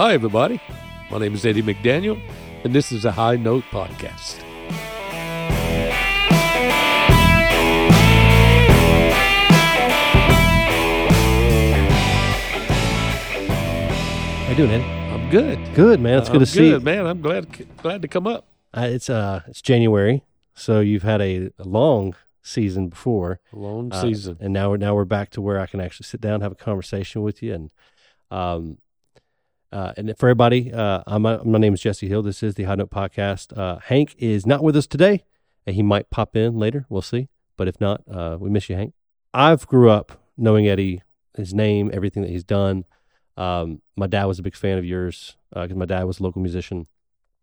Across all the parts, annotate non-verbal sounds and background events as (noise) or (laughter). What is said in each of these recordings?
Hi, everybody. My name is Eddie McDaniel, and this is a High Note Podcast. How you doing, Eddie? I'm good. Good, man. It's good I'm to see. good, man. I'm glad glad to come up. Uh, it's uh, it's January, so you've had a, a long season before, A long uh, season. and now we're now we're back to where I can actually sit down, have a conversation with you, and um, uh, and for everybody, uh, I'm, uh, my name is Jesse Hill. This is the High Note Podcast. Uh, Hank is not with us today, and he might pop in later. We'll see. But if not, uh, we miss you, Hank. I've grew up knowing Eddie, his name, everything that he's done. Um, my dad was a big fan of yours because my dad was a local musician.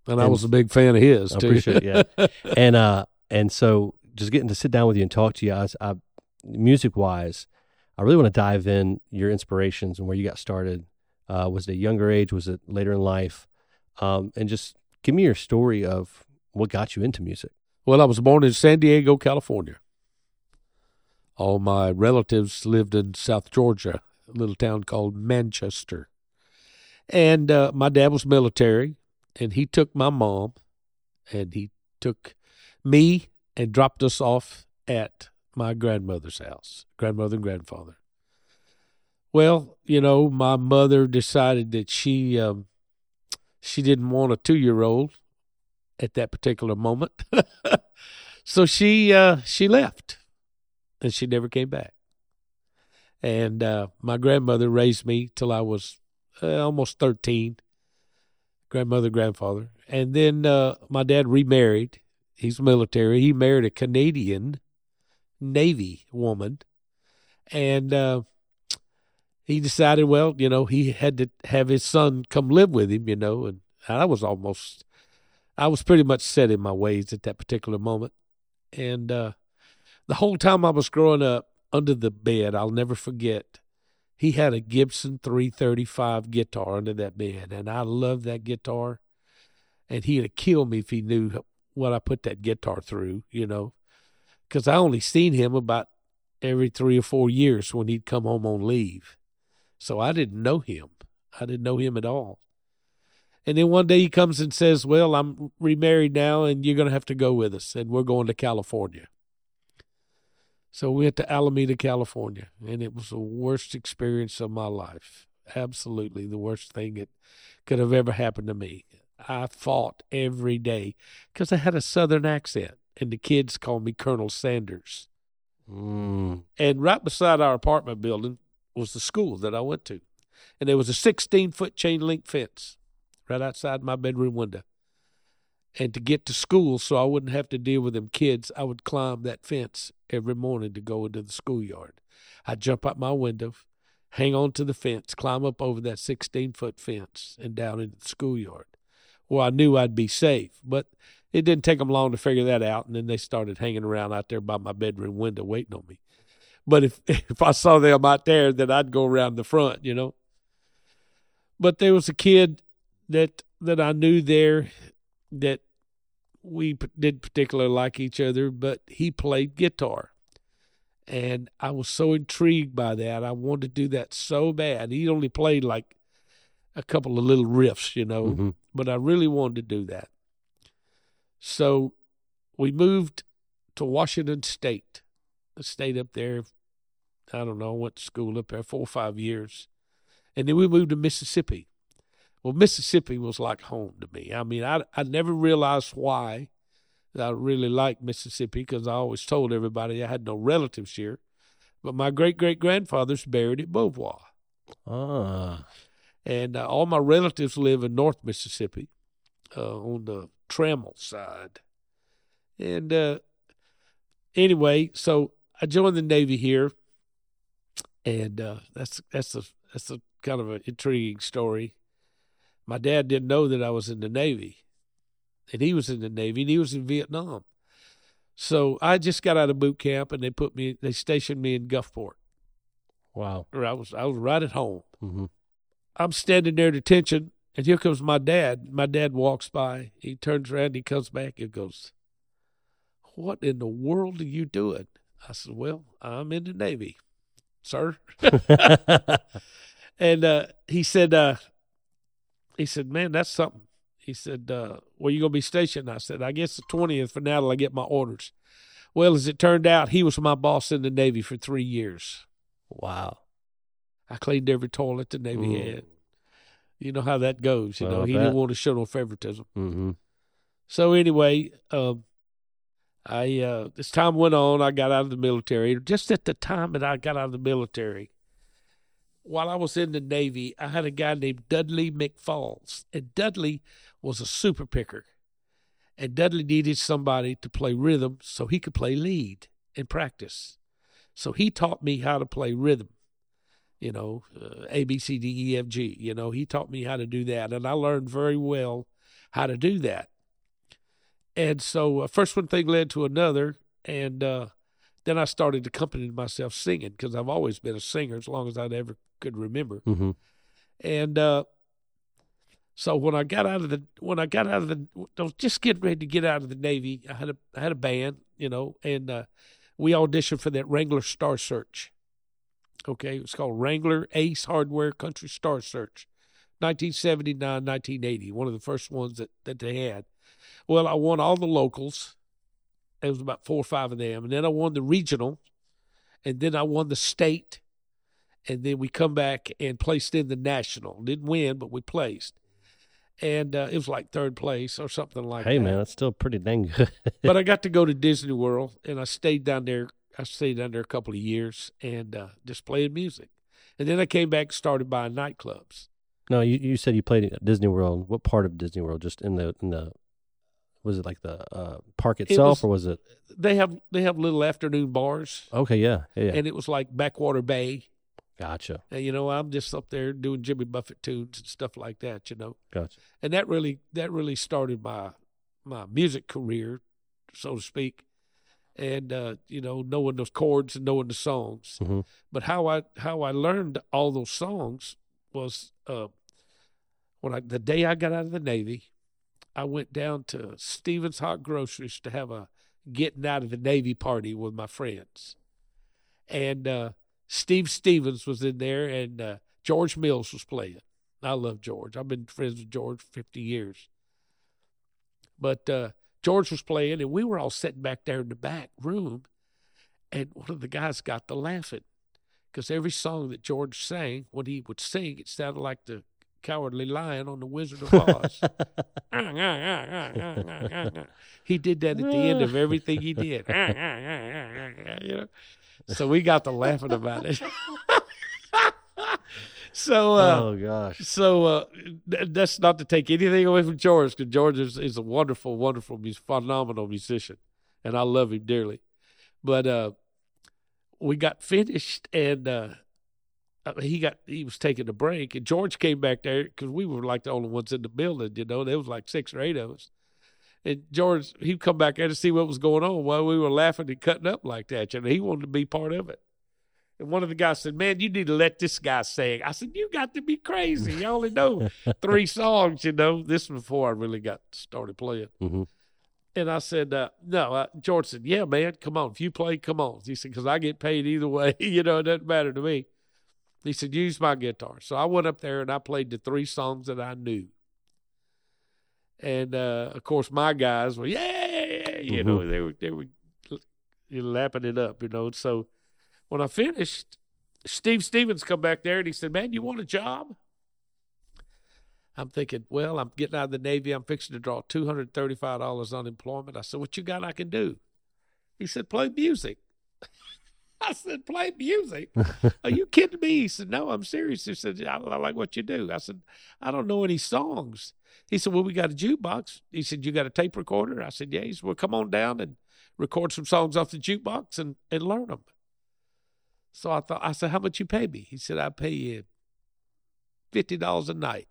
and I was a big fan of his, I too. appreciate it, yeah. (laughs) and uh and so just getting to sit down with you and talk to you I, I music wise i really want to dive in your inspirations and where you got started uh was it a younger age was it later in life um and just give me your story of what got you into music Well, I was born in San Diego, California. All my relatives lived in South Georgia, a little town called Manchester. And uh, my dad was military, and he took my mom and he took me and dropped us off at my grandmother's house, grandmother and grandfather. Well, you know, my mother decided that she um, she didn't want a two year old at that particular moment. (laughs) so she uh, she left, and she never came back. And uh, my grandmother raised me till I was uh, almost thirteen. Grandmother, grandfather, and then uh, my dad remarried. He's military. He married a Canadian Navy woman, and uh, he decided, well, you know, he had to have his son come live with him, you know, and I was almost I was pretty much set in my ways at that particular moment. And uh, the whole time I was growing up under the bed, I'll never forget, he had a Gibson 335 guitar under that bed. And I loved that guitar. And he'd have killed me if he knew what I put that guitar through, you know, because I only seen him about every three or four years when he'd come home on leave. So I didn't know him. I didn't know him at all. And then one day he comes and says, Well, I'm remarried now and you're going to have to go with us. And we're going to California. So we went to Alameda, California. And it was the worst experience of my life. Absolutely the worst thing that could have ever happened to me. I fought every day because I had a Southern accent. And the kids called me Colonel Sanders. mm. And right beside our apartment building was the school that I went to. And there was a 16 foot chain link fence right outside my bedroom window. And to get to school, so I wouldn't have to deal with them kids, I would climb that fence every morning to go into the schoolyard. I'd jump out my window, hang on to the fence, climb up over that 16 foot fence and down into the schoolyard. Well, I knew I'd be safe, but it didn't take them long to figure that out. And then they started hanging around out there by my bedroom window waiting on me. But if (laughs) if I saw them out there, then I'd go around the front, you know. But there was a kid that that I knew there that we p- did particularly like each other, but he played guitar. And I was so intrigued by that. I wanted to do that so bad. He only played like a couple of little riffs, you know, Mhm. but I really wanted to do that. So we moved to Washington State. I stayed up there, I don't know, went to school up there four or five years. And then we moved to Mississippi. Well, Mississippi was like home to me. I mean, I, I never realized why I really liked Mississippi because I always told everybody I had no relatives here. But my great great grandfather's buried at Beauvoir. ah And uh, all my relatives live in North Mississippi uh, on the Trammell side. And uh, anyway, so I joined the Navy here, and uh, that's that's a that's a kind of an intriguing story. My dad didn't know that I was in the Navy, and he was in the Navy, and he was in Vietnam. So I just got out of boot camp, and they put me, they stationed me in Gulfport. wow I was, I was right at home. hmm I'm standing there at attention, and here comes my dad. My dad walks by. He turns around. He comes back and goes, "What in the world are you doing?" I said, "Well, I'm in the Navy, sir." (laughs) and uh, he said, uh, he said, "Man, that's something." He said, uh, "Where you gonna be stationed?" I said, "I guess the twentieth for now till I get my orders." Well, as it turned out, he was my boss in the Navy for three years. Wow. I cleaned every toilet the Navy Mm. had. You know how that goes. You Well, know, he bet. didn't want to show no favoritism. Mm-hmm. So anyway, um, I uh, as time went on, I got out of the military. Just at the time that I got out of the military, while I was in the Navy, I had a guy named Dudley McFalls, and Dudley was a super picker, and Dudley needed somebody to play rhythm so he could play lead in practice. So he taught me how to play rhythm. You know, uh, A B C D E F G. You know, he taught me how to do that, and I learned very well how to do that. And so, uh, first one thing led to another, and uh, then I started accompanying myself singing because I've always been a singer as long as I ever could remember. Mm-hmm. And uh, so when I got out of the when I got out of the I was just getting ready to get out of the Navy. I had a I had a band, you know, and uh, we auditioned for that Wrangler Star Search. Okay, it was called Wrangler Ace Hardware Country Star Search, 1979, 1980. One of the first ones that that they had. Well, I won all the locals. It was about four or five of them, and then I won the regional, and then I won the state, and then we come back and placed in the national. Didn't win, but we placed, and uh, it was like third place or something like Hey that. Hey, man, that's still pretty dang good. (laughs) but I got to go to Disney World, and I stayed down there. I stayed down there a couple of years and uh, just playing music, and then I came back and started buying nightclubs. no, you, you said you played at Disney World. What part of Disney World? Just in the in the was it like the uh, park itself, was- or was it? They have they have little afternoon bars, Okay, yeah, yeah, and it was like Backwater Bay. gotcha, And you know, I'm just up there doing Jimmy Buffett tunes and stuff like that, you know. gotcha. And that really that really started my my music career, so to speak. And uh, you know, knowing those chords and knowing the songs. Mhm. But how I how I learned all those songs was uh when I the day I got out of the Navy, I went down to Stevens Hot Groceries to have a getting out of the Navy party with my friends. And uh Steve Stevens was in there and uh George Mills was playing. I love George. I've been friends with George for 50 years. But uh, George was playing, and we were all sitting back there in the back room, and one of the guys got to laughing because every song that George sang, when he would sing, it sounded like the cowardly lion on the Wizard of Oz. (laughs) he did that at the end of everything he did. (laughs) you know? So we got to laughing about it. (laughs) so uh, oh gosh, so uh, th- that's not to take anything away from George, because George is, is a wonderful, wonderful, mus- phenomenal musician, and I love him dearly. But uh, we got finished, and uh, he got he was taking a break, and George came back there because we were like the only ones in the building. You know, there was like six or eight of us. And George, he'd come back there to see what was going on while we were laughing and cutting up like that. You know, he wanted to be part of it. And one of the guys said, Man, you need to let this guy sing. I said, You got to be crazy. You only know (laughs) three songs, you know. This was before I really got started playing. hmm And I said, uh, No. Uh, George said, Yeah, man, come on. If you play, come on. He said, Because I get paid either way. (laughs) you know, it doesn't matter to me. He said, Use my guitar. So I went up there and I played the three songs that I knew. And uh, of course, my guys were, Yeah, you know, they were, they were lapping it up, you know. So when I finished, Steve Stevens come back there and he said, "Man, you want a job?" I'm thinking, well, I'm getting out of the Navy. I'm fixing to draw two hundred thirty-five dollars unemployment. I said, "What you got? I can do." He said, "Play music." (laughs) (laughs) I said, "Play music? Are you kidding me?" He said, "No, I'm serious." He said, I, "I like what you do." I said, "I don't know any songs." He said, "Well, we got a jukebox." He said, "You got a tape recorder?" I said, "Yeah." He said, "Well, come on down and record some songs off the jukebox and and learn them." So I thought, I said, "How much you pay me?" He said, "I pay you fifty dollars a night."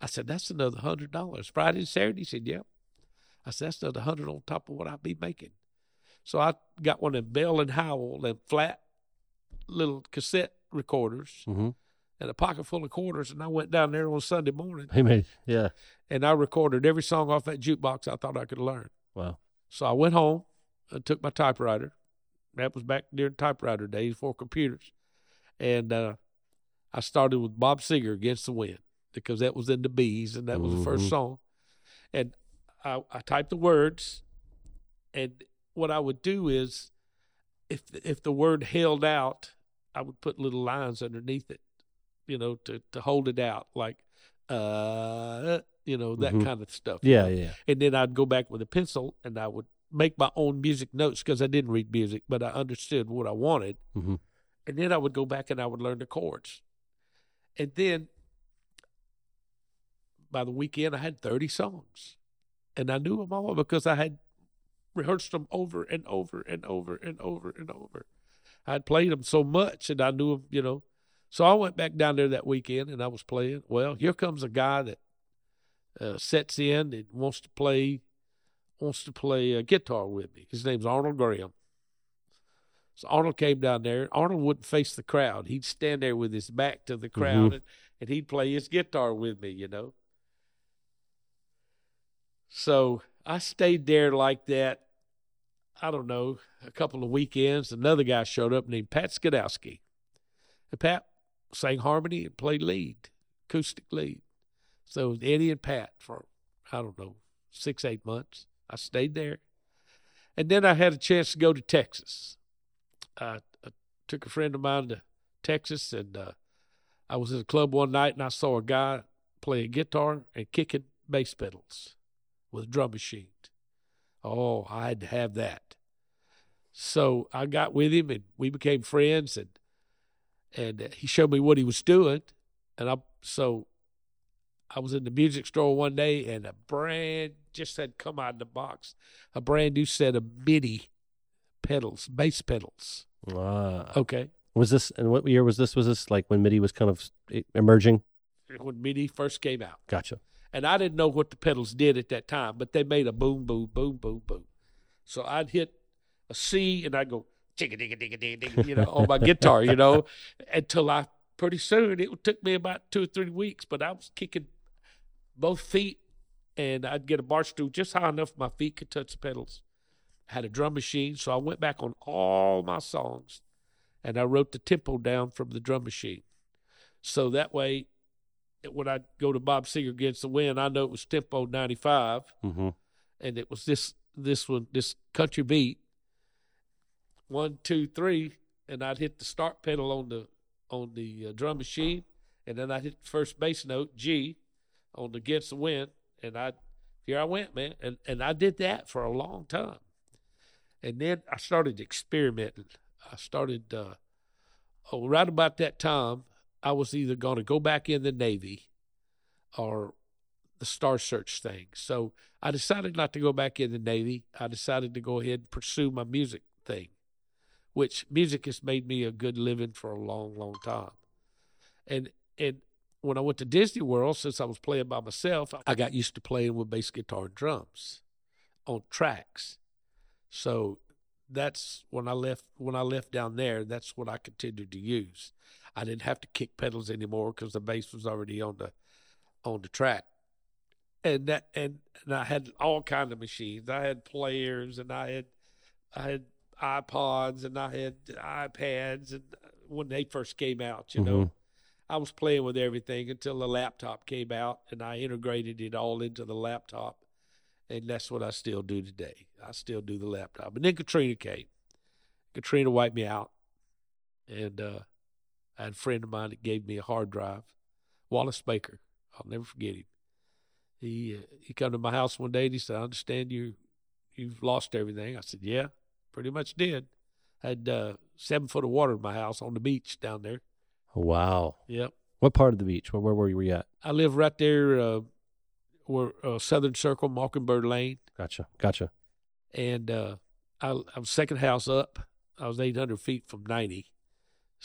I said, "That's another hundred dollars." Friday and Saturday, he said, "Yep." I said, "That's another hundred on top of what I'd be making." So I got one of Bell and Howell, and flat little cassette recorders, hmm and a pocket full of quarters, and I went down there on Sunday morning made yeah. and I recorded every song off that jukebox I thought I could learn. Wow. So I went home and took my typewriter. That was back during typewriter days before computers. And uh, I started with Bob Seger against the wind. because that was in the bees and that was the first Mhm. song. And I, I typed the words, and what I would do is, if if the word held out, I would put little lines underneath it, you know, to to hold it out, like, uh, you know, that Mhm. kind of stuff. you Yeah, know? yeah. and then I'd go back with a pencil and I would make my own music notes because I didn't read music, but I understood what I wanted. Mhm. And then I would go back and I would learn the chords. And then by the weekend, I had 30 songs. And I knew them all because I had rehearsed them over and over and over and over and over. I'd played them so much and I knew them, you know. So I went back down there that weekend and I was playing. Well, here comes a guy that uh, sets in and wants to play wants to play a guitar with me. His name's Arnold Graham. So Arnold came down there. Arnold wouldn't face the crowd. He'd stand there with his back to the crowd Mhm. and, and he'd play his guitar with me, you know. So I stayed there like that, I don't know, a couple of weekends. Another guy showed up named Pat Skidowski. And Pat sang harmony and played lead, acoustic lead. So Eddie and Pat for, I don't know, six, eight months. I stayed there. And then I had a chance to go to Texas. I, I took a friend of mine to Texas, and uh, I was in a club one night, and I saw a guy playing guitar and kicking bass pedals with a drum machine. Oh, I had to have that. So I got with him, and we became friends, and and he showed me what he was doing, and I so I was in the music store one day, and a brand just had come out of the box, a brand new set of MIDI pedals, bass pedals. Ah. Okay, was this and what year was this? Was this like when MIDI was kind of emerging? when MIDI first came out. Gotcha. And I didn't know what the pedals did at that time, but they made a boom, boom, boom, boom, boom. So I'd hit a C and I'd go chicka digga digga digga digga, you know, on my guitar, you know, until I pretty soon it took me about two or three weeks, but I was kicking both feet and I'd get a bar stool just high enough my feet could touch the pedals. I had a drum machine, so I went back on all my songs and I wrote the tempo down from the drum machine. So that way when I go to Bob Seger Against the Wind, I know it was tempo 95, Mm-hmm. and it was this this one this country beat. One, two, three, and I'd hit the start pedal on the on the uh, drum machine, and then I'd hit the first bass note G on the Against the Wind, and I here I went, man, and and I did that for a long time, and then I started experimenting. I started uh, oh right about that time. I was either going to go back in the Navy or the Star Search thing. So I decided not to go back in the Navy. I decided to go ahead and pursue my music thing, which music has made me a good living for a long, long time. And and when I went to Disney World, since I was playing by myself, I got used to playing with bass guitar and drums on tracks. So that's when I left when I left down there, that's what I continued to use. I didn't have to kick pedals anymore because the bass was already on the on the track. And that and, and I had all kind of machines. I had players and I had I had iPods and I had iPads and when they first came out, you know. Mhm. I was playing with everything until the laptop came out and I integrated it all into the laptop. And that's what I still do today. I still do the laptop. And then Katrina came. Katrina wiped me out. And uh, I had a friend of mine that gave me a hard drive, Wallace Baker. I'll never forget him. He uh, he come to my house one day and he said, "I understand you you've lost everything." I said, "Yeah, pretty much did." Had uh, seven foot of water in my house on the beach down there. Wow. Yep. What part of the beach? Where, where were you at? I live right there, uh, where uh, Southern Circle, Mockingbird Lane, Gotcha. Gotcha. and uh, I, I was second house up. I was 800 feet from 90,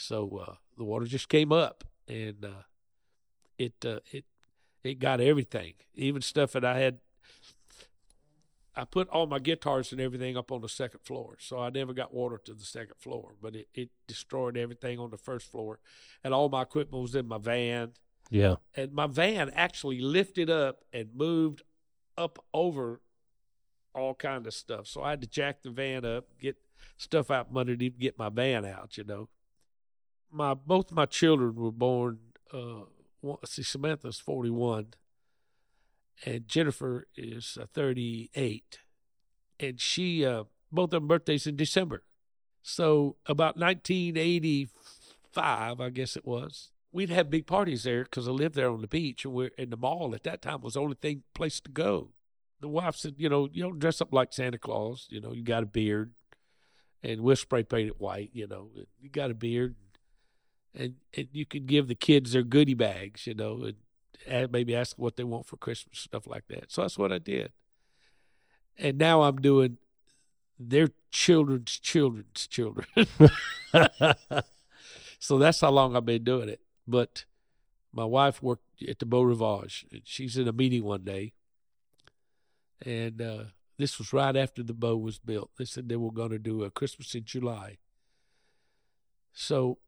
so uh, the water just came up, and uh, it uh, it it got everything, even stuff that I had. I put all my guitars and everything up on the second floor, so I never got water to the second floor. But it, it destroyed everything on the first floor, and all my equipment was in my van Yeah. and my van actually lifted up and moved up over all kind of stuff. So I had to jack the van up, get stuff out from underneath, get my van out. You know, my both my children were born uh, one, see, Samantha's 41, and Jennifer is uh, 38. And she, uh, both of them birthdays in December. So about 1985, I guess it was, we'd have big parties there because I lived there on the beach, and we're in the mall at that time was the only thing place to go. The wife said, you know, you don't dress up like Santa Claus. You know, you got a beard, and we'll spray paint it white. You know, you got a beard, and and you can give the kids their goodie bags. You know, and maybe ask what they want for Christmas, stuff like that. So that's what I did. And now I'm doing their children's children's children. (laughs) so that's how long I've been doing it. But my wife worked at the Beau Rivage. And she's in a meeting one day, and uh, this was right after the Beau was built. They said they were going to do a Christmas in July. So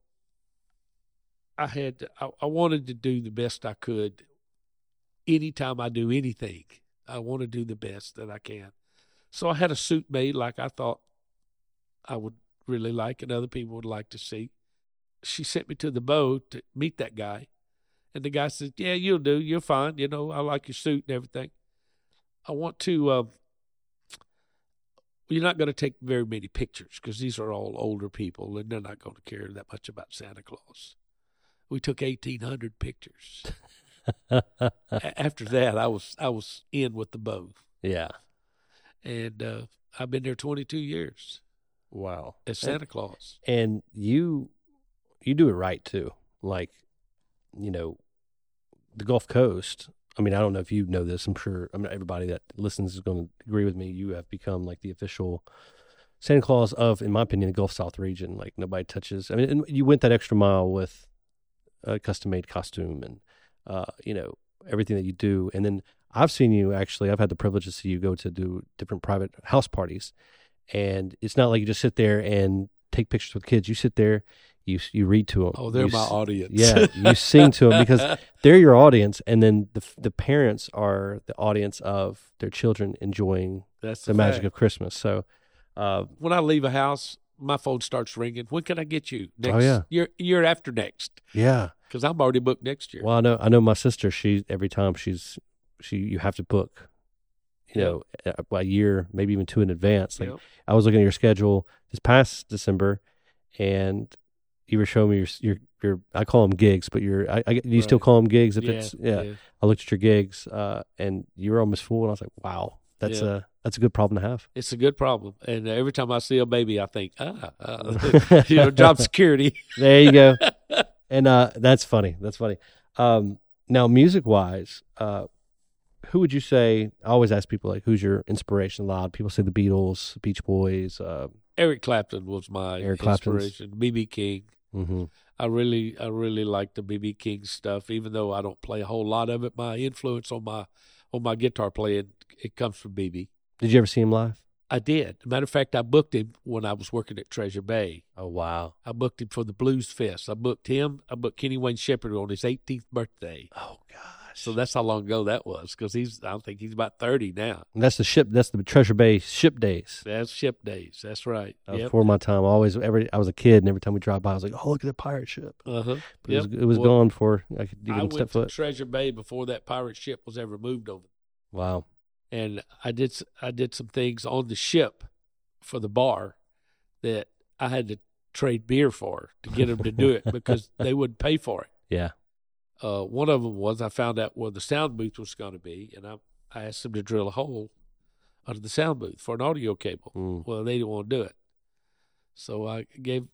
I had I, I wanted to do the best I could. Anytime I do anything, I want to do the best that I can. So I had a suit made like I thought I would really like and other people would like to see. She sent me to the Beau to meet that guy. And the guy said, Yeah, you'll do. You're fine. You know, I like your suit and everything. I want to, uh, you're not going to take very many pictures because these are all older people and they're not going to care that much about Santa Claus. We took 1,800 pictures. (laughs) After that, I was I was in with the Beau, yeah. and uh, I've been there 22 years Wow. as Santa Claus. and you you do it right too like you know the gulf coast i mean i don't know if you know this i'm sure i mean everybody that listens is going to agree with me you have become like the official santa claus of in my opinion the gulf south region like nobody touches i mean and you went that extra mile with a custom made costume and uh you know everything that you do and then i've seen you actually i've had the privilege to see you go to do different private house parties and it's not like you just sit there and take pictures with kids. You sit there, you you read to them. Oh, they're you, my audience. Yeah, you (laughs) sing to them because they're your audience, and then the the parents are the audience of their children enjoying that's the magic of Christmas. So, uh, when I leave a house, my phone starts ringing. When can I get you? Next Oh, yeah. year, year after next, yeah. because I'm already booked next year. Well, I know I know my sister. She every time she's she you have to book, you know, a, a year maybe even two in advance. Like. I was looking at your schedule this past December, and you were showing me your your your. I call them gigs, but your I, I you still call them gigs if yeah, it's yeah. I looked at your gigs, uh, and you were almost full, and I was like, wow, that's Yeah. a that's a good problem to have. It's a good problem, and every time I see a baby, I think, ah, uh, (laughs) you know, (laughs) job security. There you go. (laughs) and uh, that's funny. That's funny. Um, now, music wise, uh, who would you say? I always ask people like, who's your inspiration? A lot of people say the Beatles, Beach Boys. Uh, Eric Clapton was my Eric inspiration. BB King. mhm. I really, I really like the BB King stuff, even though I don't play a whole lot of it. My influence on my on my guitar playing it comes from BB. Did you ever see him live? I did. Matter of fact, I booked him when I was working at Treasure Bay. Oh wow! I booked him for the Blues Fest. I booked him. I booked Kenny Wayne Shepherd on his 18th birthday. Oh gosh! So that's how long ago that was, because he's. I don't think he's about 30 now. And that's the ship. That's the Treasure Bay ship days. That's ship days. That's right. That Yep. before my time. I always every I was a kid, and every time we drive by, I was like, "Oh, look at the pirate ship." Uh huh. But It was, it was gone before I could I went step foot. Treasure Bay before that pirate ship was ever moved over. Wow. And I did I did some things on the ship for the bar that I had to trade beer for to get them to do it (laughs) because they wouldn't pay for it. Yeah. Uh, one of them was I found out where the sound booth was going to be, and I I asked them to drill a hole under the sound booth for an audio cable. Mm. Well, they didn't want to do it, so I gave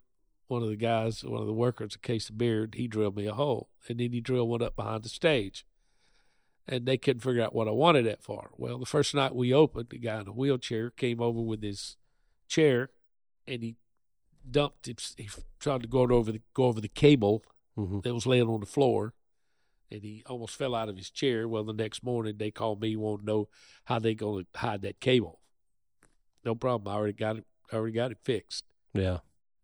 one of the guys, one of the workers, a case of beer, and he drilled me a hole, and then he drilled one up behind the stage and they couldn't figure out what I wanted it for. Well, the first night we opened, the guy in a wheelchair came over with his chair, and he dumped. It, he tried to go over the go over the cable hmm that was laying on the floor, and he almost fell out of his chair. Well, the next morning they called me, wanted to know how they going to hide that cable. No problem. I already got it. I already got it fixed. Yeah.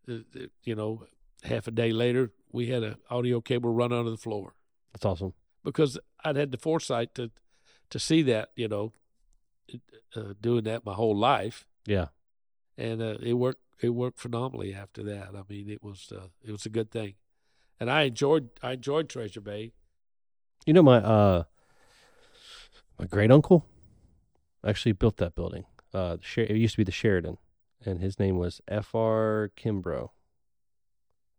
Uh, uh, You know, half a day later, we had an audio cable run under the floor That's awesome. because I'd had the foresight to to see that, you know, uh, doing that my whole life, Yeah. and uh, it worked. It worked phenomenally after that. I mean, it was uh, it was a good thing, and I enjoyed I enjoyed Treasure Bay. You know, my uh, my great uncle actually built that building. Uh, it used to be the Sheridan, and his name was F.R. Kimbrough.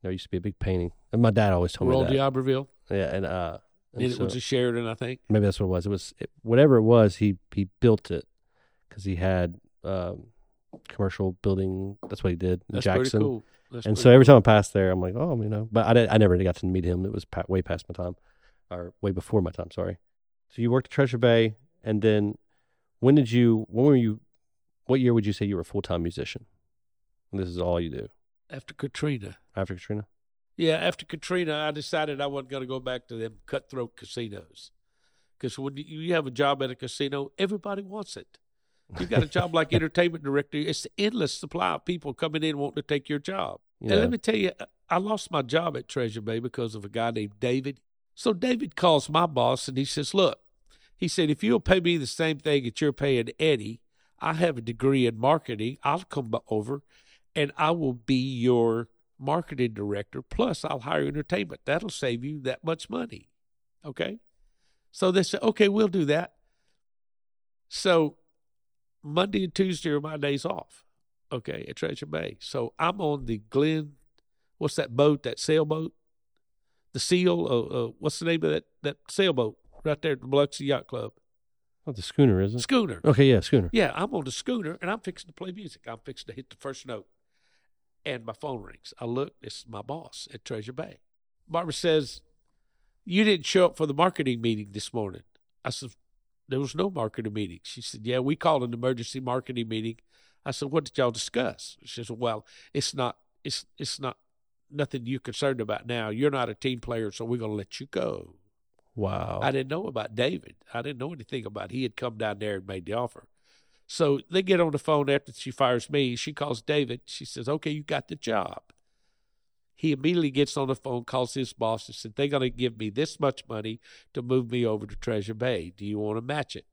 There used to be a big painting, and my dad always told Roll me that. D'Iberville. Yeah, and uh, and And it so- was a Sheridan, I think. maybe that's what it was. It was it, whatever it was. He he built it because he had um, commercial building. That's what he did in That's Jackson. pretty cool. That's And pretty so every cool. time I passed there, I'm like, oh, you know. But I did, I never got to meet him. It was pa- way past my time, or way before my time. Sorry. So you worked at Treasure Bay, and then when did you? When were you? What year would you say you were a full time musician? And this is all you do after Katrina. after Katrina. Yeah, after Katrina, I decided I wasn't going to go back to them cutthroat casinos. Because when you- you have a job at a casino, everybody wants it. You got a job like (laughs) entertainment director, it's endless supply of people coming in wanting to take your job. You And let me tell you, I lost my job at Treasure Bay because of a guy named David. So David calls my boss and he says, Look, he said, if you'll pay me the same thing that you're paying Eddie, I have a degree in marketing. I'll come over and I will be your marketing director. Plus, I'll hire entertainment. That'll save you that much money. Okay. So they said, Okay, we'll do that. So Monday and Tuesday are my days off okay, at Treasure Bay. So I'm on the Glen, what's that boat, that sailboat? The Seal, uh, uh, what's the name of that, that sailboat right there at the Biloxi Yacht Club? oh, the schooner isn't. it? Schooner. Okay, yeah, schooner. Yeah, I'm on the schooner and I'm fixing to play music. I'm fixing to hit the first note. And my phone rings. I look, it's my boss at Treasure Bay. Barbara says, You didn't show up for the marketing meeting this morning. I said, There was no marketing meeting. She said, Yeah, we called an emergency marketing meeting. I said, What did y'all discuss? She said, Well, it's not it's it's not nothing you're concerned about now. You're not a team player, so we're gonna let you go. Wow. I didn't know about David. I didn't know anything about he had come down there and made the offer. So they get on the phone after she fires me. She calls David. She says, Okay, you got the job. He immediately gets on the phone, calls his boss, and said, They're going to give me this much money to move me over to Treasure Bay. Do you want to match it?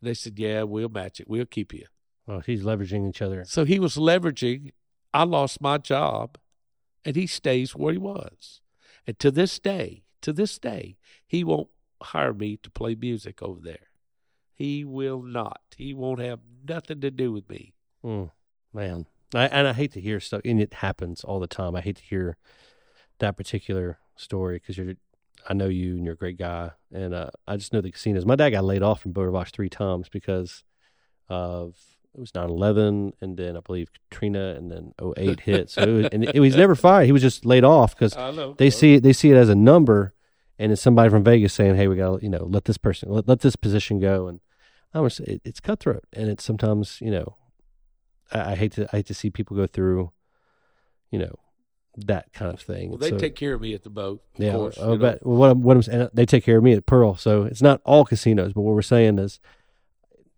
And they said, Yeah, we'll match it. We'll keep you. oh, he's leveraging each other. So he was leveraging. I lost my job, and he stays where he was. And to this day, to this day, he won't hire me to play music over there. He will not. He won't have nothing to do with me. Mm, man, I, and I hate to hear stuff, and it happens all the time. I hate to hear that particular story because you're, I know you and you're a great guy, and uh, I just know the casinos. My dad got laid off from Boulder three times because of it was 9-11 and then I believe Katrina and then 08 (laughs) hit. So it was, and it, was never fired. He was just laid off because they see it they see it as a number and it's somebody from Vegas saying, "Hey, we got to, you know, let this person let, let this position go." And I was it, it's cutthroat and it's sometimes, you know, I, I hate to I hate to see people go through, you know, that kind of thing. Well, they So- take care of me at the boat. Of yeah, course, oh, but what I'm, what I'm saying, they take care of me at Pearl, so it's not all casinos. But what we're saying is,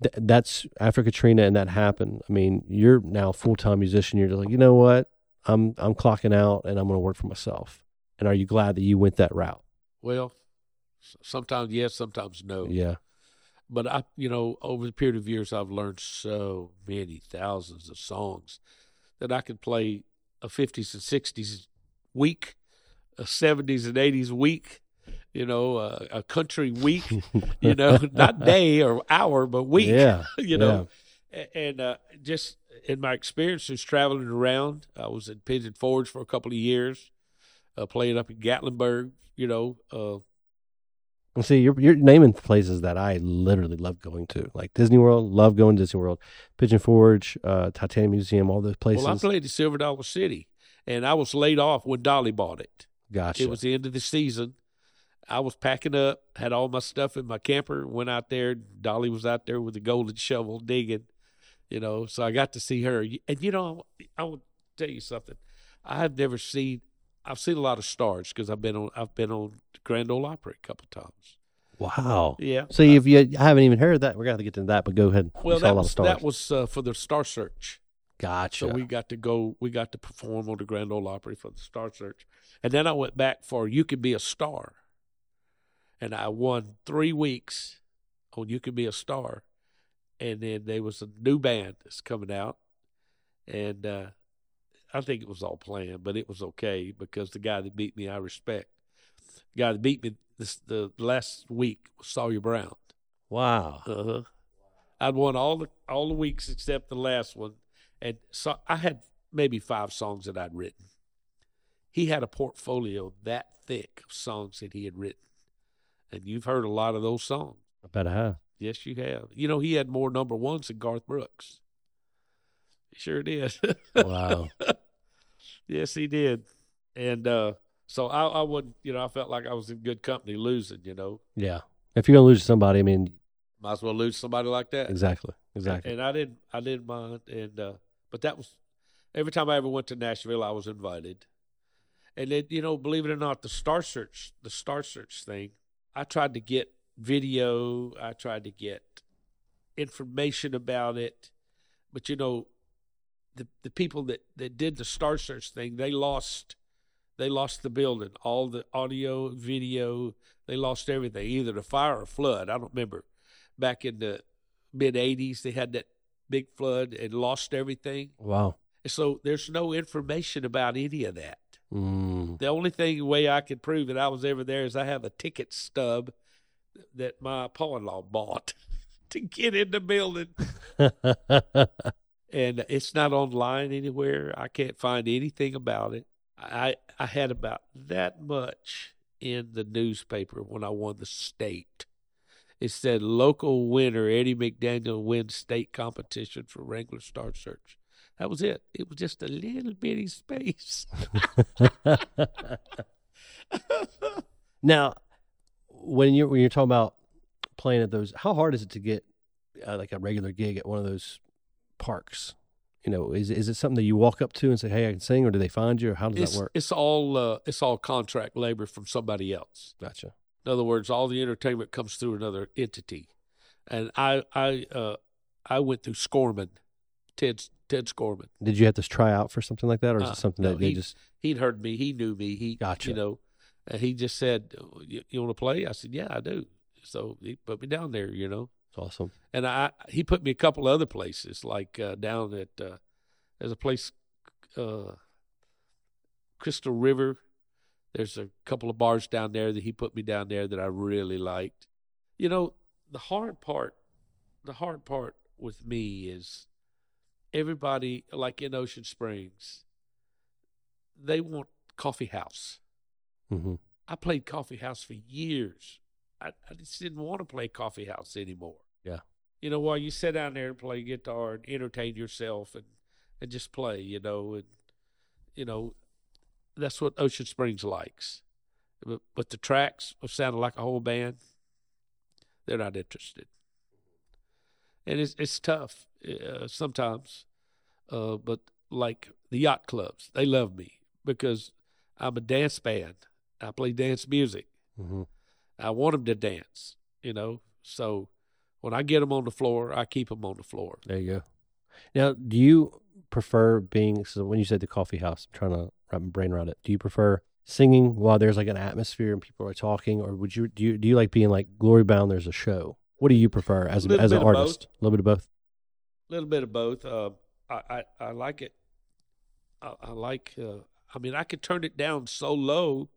th- that's after Katrina and that happened. I mean, you're now full time musician. You're just like, you know what? I'm I'm clocking out and I'm going to work for myself. And are you glad that you went that route? Well, sometimes yes, sometimes no. Yeah, But I, you know, over the period of years, I've learned so many thousands of songs that I could play a 50s and 60s week, a 70s and 80s week, you know, a, a country week, you know, (laughs) not day or hour, but week, Yeah, (laughs) you know. A- And uh, just in my experiences traveling around, I was in Pigeon Forge for a couple of years, uh, playing up in Gatlinburg, you know, uh, And see, you're you're naming places that I literally love going to, like Disney World. Love going to Disney World, Pigeon Forge, uh, Titanic Museum, all those places. Well, I played at Silver Dollar City, and I was laid off when Dolly bought it. gotcha. It was the end of the season. I was packing up, had all my stuff in my camper, went out there. Dolly was out there with the golden shovel digging, you know. So I got to see her. And you know, I will tell you something. I have never seen. I've seen a lot of stars because I've been on. I've been on Grand Ole Opry a couple times. wow. Yeah. So if you I haven't even heard that, we're gonna have to get to that. But go ahead. Well, that was that was uh, for the Star Search. gotcha. So we got to go. We got to perform on the Grand Ole Opry for the Star Search, and then I went back for "You Can Be a Star," and I won three weeks on "You Can Be a Star," and then there was a new band that's coming out, and uh, I think it was all planned, but it was okay because the guy that beat me, I respect. The guy that beat me this the last week was Sawyer Brown. Wow. Uh-huh. I'd won all the all the weeks except the last one, and so I had maybe five songs that I'd written. He had a portfolio that thick of songs that he had written, and you've heard a lot of those songs. I bet I have. Yes, you have. You know, he had more number ones than Garth Brooks. He sure did. (laughs) Wow. Yes, he did. And uh, so I, I wouldn't, you know, I felt like I was in good company losing. You know, yeah. If you're gonna lose somebody, I mean, might as well lose somebody like that. exactly, exactly. And I didn't, I didn't mind. And uh, but that was every time I ever went to Nashville, I was invited. And then, you know, believe it or not, the Star Search, the Star Search thing, I tried to get video, I tried to get information about it, but you know, the the people that that did the Star Search thing, they lost. They lost the building, all the audio, video. They lost everything, either the fire or flood. I don't remember. Back in the mid '80s, they had that big flood and lost everything. Wow. And so there's no information about any of that. Mm. The only thing way I could prove that I was ever there is I have a ticket stub that my pa-in-law bought (laughs) to get in the building, (laughs) and it's not online anywhere. I can't find anything about it. I I had about that much in the newspaper when I won the state. It said local winner Eddie McDaniel wins state competition for Wrangler Star Search. That was it. It was just a little bitty space. (laughs) now, when you're when you're talking about playing at those, how hard is it to get uh, like a regular gig at one of those parks? You know, is is it something that you walk up to and say, "Hey, I can sing," or do they find you, or how does It's, that work? it's all uh, it's all contract labor from somebody else. Gotcha. In other words, all the entertainment comes through another entity, and I I uh, I went through Scorman, Ted Ted Scorman. Did you have to try out for something like that, or is Uh, it something no, that they he- just? He'd heard me. He knew me. He Gotcha. You know, and he just said, "You, you want to play?" I said, "Yeah, I do." So he put me down there. You know, Awesome. and I he put me a couple other places, like uh, down at uh, there's a place, uh, Crystal River. There's a couple of bars down there that he put me down there that I really liked. You know, the hard part, the hard part with me is everybody like in Ocean Springs, they want coffee house. hmm I played coffee house for years. I, I just didn't want to play coffee house anymore. Yeah. You know, while you sit down there and play guitar and entertain yourself and, and just play, you know, and you know, that's what Ocean Springs likes. But, but the tracks of sounding like a whole band, they're not interested. And it's it's tough uh, sometimes, uh, but like the yacht clubs, they love me because I'm a dance band. I play dance music. hmm I want them to dance, you know. So when I get them on the floor, I keep them on the floor. There you go. Now, do you prefer being? So when you said the coffee house, I'm trying to wrap my brain around it. Do you prefer singing while there's like an atmosphere and people are talking, or would you do you do you like being like Glory Bound? There's a show. What do you prefer as a, as an artist? A little bit of both. A little bit of both. Uh, I, I I like it. I, I like. Uh, I mean, I could turn it down so low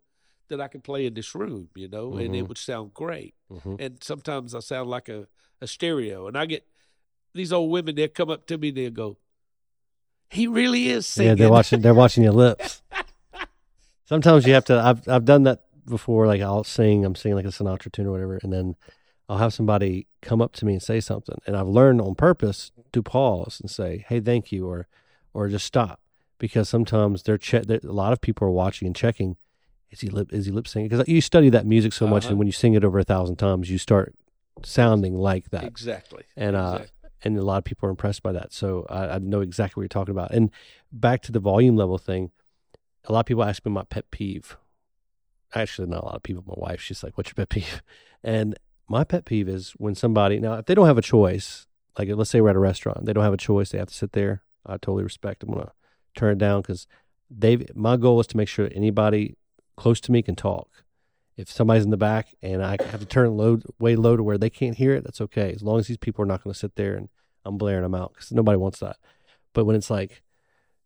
that I could play in this room, you know, and it Mhm. would sound great. hmm And sometimes I sound like a, a stereo, and I get these old women. They come up to me, they'll go, "He really is singing." Yeah, they're watching. They're watching your lips. (laughs) Sometimes you have to. I've I've done that before. Like I'll sing. I'm singing like a Sinatra tune or whatever, and then I'll have somebody come up to me and say something, and I've learned on purpose to pause and say, "Hey, thank you," or or just stop because sometimes they're che- they're- a lot of people are watching and checking. Is he lip is he lip singing? Because you study that music so much, Uh-huh. and when you sing it over a thousand times, you start sounding like that exactly. and uh, Exactly. and a lot of people are impressed by that. So I, I know exactly what you're talking about. And back to the volume level thing, a lot of people ask me my pet peeve. Actually, not a lot of people. My wife, she's like, "What's your pet peeve?" (laughs) And my pet peeve is when somebody now, if they don't have a choice, like let's say we're at a restaurant, they don't have a choice, they have to sit there. I totally respect. I'm gonna turn it down because they've. My goal is to make sure anybody close to me can talk. If somebody's in the back and I have to turn low, way low to where they can't hear it, that's okay. As long as these people are not going to sit there and I'm blaring them out because nobody wants that. But when it's like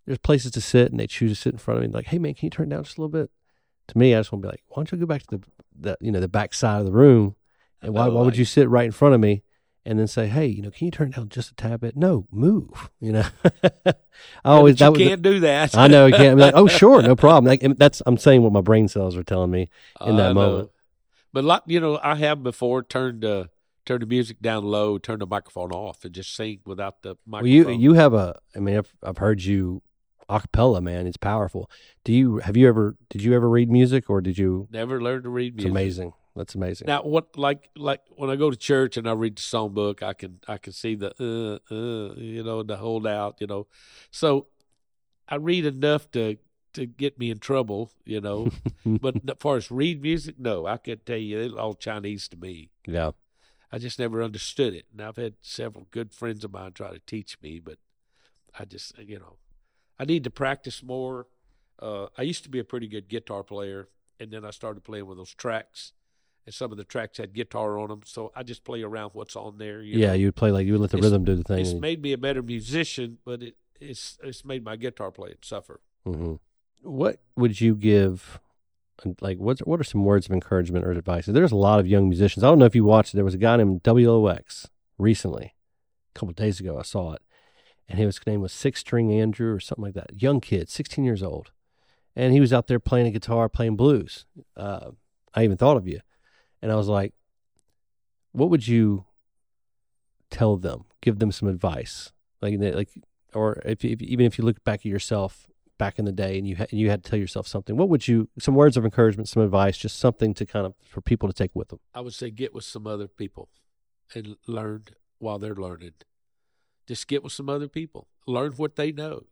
there's places to sit and they choose to sit in front of me, like, hey man, can you turn down just a little bit? To me, I just want to be like, why don't you go back to the the you know the back side of the room, and why why would you sit right in front of me and then say, hey, you know, can you turn it down just a tad bit? No, move. (laughs) You know, I always that you can't do that. I know you can't. I'm like, oh, (laughs) sure, no problem. Like, that's I'm saying what my brain cells are telling me in that moment. But like you know, I have before turned uh, turned the music down low, turned the microphone off, and just sing without the microphone. Well, you you have a. I mean, I've I've heard you acapella, man. It's powerful. Do you have you ever did you ever read music or did you? never learn to read music? It's amazing. That's amazing. Now, what like like when I go to church and I read the songbook, I can I can see the uh uh you know the holdout, you know. So I read enough to to get me in trouble, you know. (laughs) but as far as read music, no, I can tell you it's all Chinese to me. yeah. I just never understood it. And I've had several good friends of mine try to teach me, but I just, you know, I need to practice more. Uh, I used to be a pretty good guitar player, and then I started playing with those tracks, and some of the tracks had guitar on them. So I just play around what's on there. You yeah, know. you would play like you would let the It's- rhythm do the thing. it's made me a better musician, but it, it's it's made my guitar playing suffer. Mhm. What would you give? Like, what what are some words of encouragement or advice? There's a lot of young musicians. I don't know if you watched it. There was a guy named WLOX recently, a couple of days ago. I saw it, and his name was Six String Andrew or something like that. Young kid, 16 years old, and he was out there playing a guitar, playing blues. Uh, I even thought of you, and I was like, what would you tell them? Give them some advice, like like or if, if even if you look back at yourself back in the day and you ha- and you had to tell yourself something, what would you some words of encouragement, some advice, just something to kind of for people to take with them? I would say get with some other people and learn while they're learning. Just get with some other people. Learn what they know.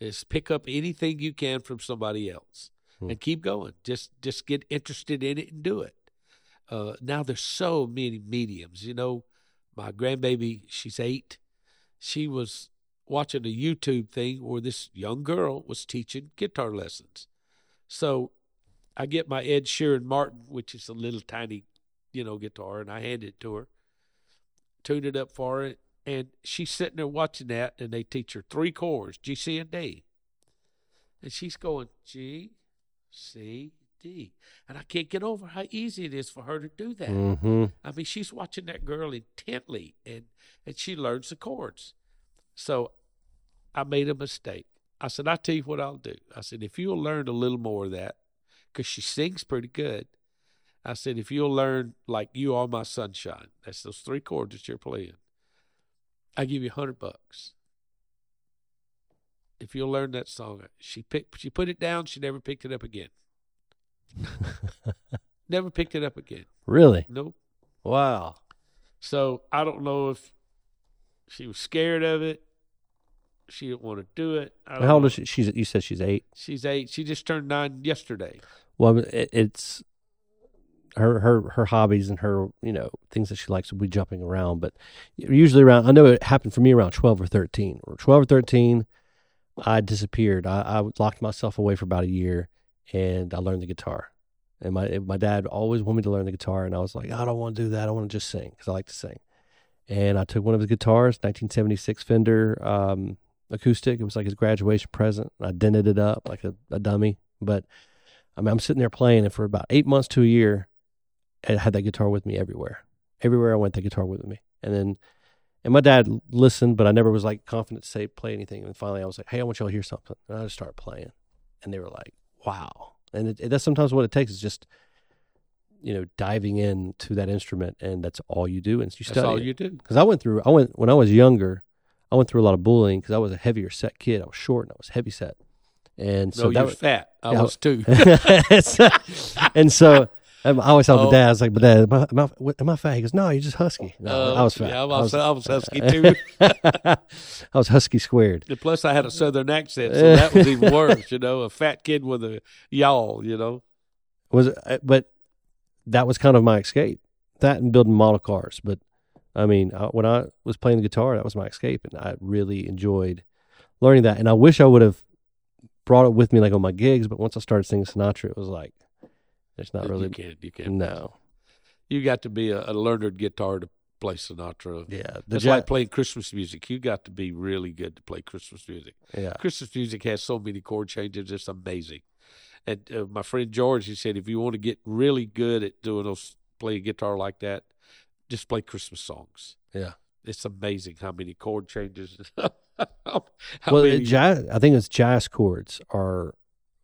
Is pick up anything you can from somebody else Hmm. and keep going. Just just get interested in it and do it. Uh, now there's so many mediums. You know, my grandbaby, she's eight. She was watching a YouTube thing where this young girl was teaching guitar lessons. So I get my Ed Sheeran Martin, which is a little tiny, you know, guitar, and I hand it to her, tune it up for her, and she's sitting there watching that, and they teach her three chords, G, C, and D, and she's going G, C, D, and I can't get over how easy it is for her to do that. Mm-hmm. I mean, she's watching that girl intently, and and she learns the chords. So I made a mistake. I said, I'll tell you what I'll do. I said, if you'll learn a little more of that, because she sings pretty good. I said, if you'll learn like "You Are My Sunshine," that's those three chords that you're playing. I give you a hundred bucks. If you'll learn that song, she picked. She put it down. She never picked it up again. (laughs) never picked it up again. Really? Nope. Wow. So I don't know if she was scared of it. She didn't want to do it. How old know. is she? She's you said she's eight. She's eight. She just turned nine yesterday. Well, it, it's her her her hobbies and her you know things that she likes will be jumping around, but usually around. I know it happened for me around twelve or thirteen. Or twelve or thirteen, I disappeared. I, I locked myself away for about a year, and I learned the guitar. And my my dad always wanted me to learn the guitar, and I was like, I don't want to do that. I want to just sing because I like to sing. And I took one of his guitars, 1976 Fender um, acoustic. It was like his graduation present. I dented it up like a, a dummy, but I mean, I'm sitting there playing, and for about eight months to a year, I had that guitar with me everywhere. Everywhere I went, that guitar with me. And then, and my dad listened, but I never was like confident to say play anything. And finally, I was like, "Hey, I want y'all to hear something," and I just started playing, and they were like, "Wow!" And it, it, that's sometimes what it takes is just, you know, diving into that instrument, and that's all you do, and you study. That's all it. you do. Because I went through, I went when I was younger, I went through a lot of bullying because I was a heavier set kid. I was short and I was heavy set, and so no, that you're was, fat. I Yeah. was too. (laughs) and so (laughs) I always tell my Oh. dad, I was like, "But dad, am I, am I, am I fat?" He goes, "No, you're just husky." No, Uh, I was fat. Yeah, I I was, was, I was husky (laughs) too. I was husky squared. And plus, I had a southern accent, so that was even (laughs) worse. You know, a fat kid with a y'all, You know, Was uh, but that was kind of my escape. That and building model cars. But I mean, I, when I was playing the guitar, that was my escape, and I really enjoyed learning that. And I wish I would have brought it with me, like on my gigs. But once I started singing Sinatra, it was like it's not really. you can't. You can't. no. You got to be a, a learned guitar to play Sinatra. Yeah, the It's ja- like playing Christmas music. You got to be really good to play Christmas music. yeah. Christmas music has so many chord changes; it's amazing. And uh, my friend George, he said, if you want to get really good at doing those, play a guitar like that, just play Christmas songs. Yeah. It's amazing how many chord changes. (laughs) well, how it- many- jazz, I think it's jazz chords are.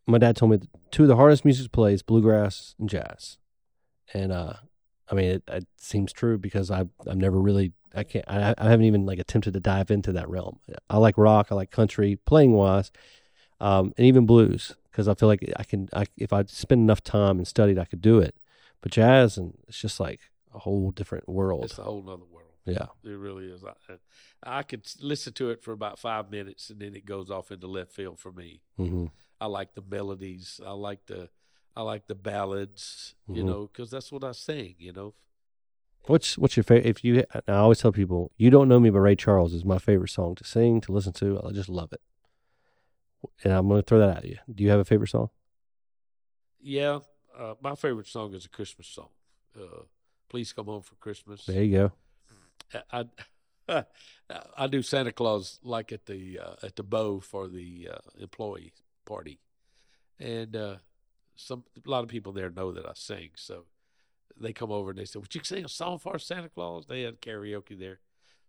My dad told me that two of the hardest music to play is bluegrass and jazz, and uh, I mean it, it seems true because I've I've never really I can't I, I haven't even like attempted to dive into that realm. I like rock, I like country playing wise, um, and even blues because I feel like I can I, if I spend enough time and studied I could do it, but jazz and it's just like a whole different world. it's a whole other world. Yeah, It really is. I, I could listen to it for about five minutes and then it goes off into left field for me. hmm I like the melodies. I like the, I like the ballads. You Mhm. know, because that's what I sing. You know, What's what's your favorite? If you, I always tell people, you don't know me, but Ray Charles is my favorite song to sing, to listen to. I just love it, and I'm going to throw that at you. Do you have a favorite song? yeah. Uh, my favorite song is a Christmas song. Uh, Please come home for Christmas. There you go. I, I, (laughs) I do Santa Claus like at the uh, at the Beau for the uh, employee party, and uh, some a lot of people there know that I sing, so they come over and they say, "Would you sing a song for Santa Claus?" They had karaoke there,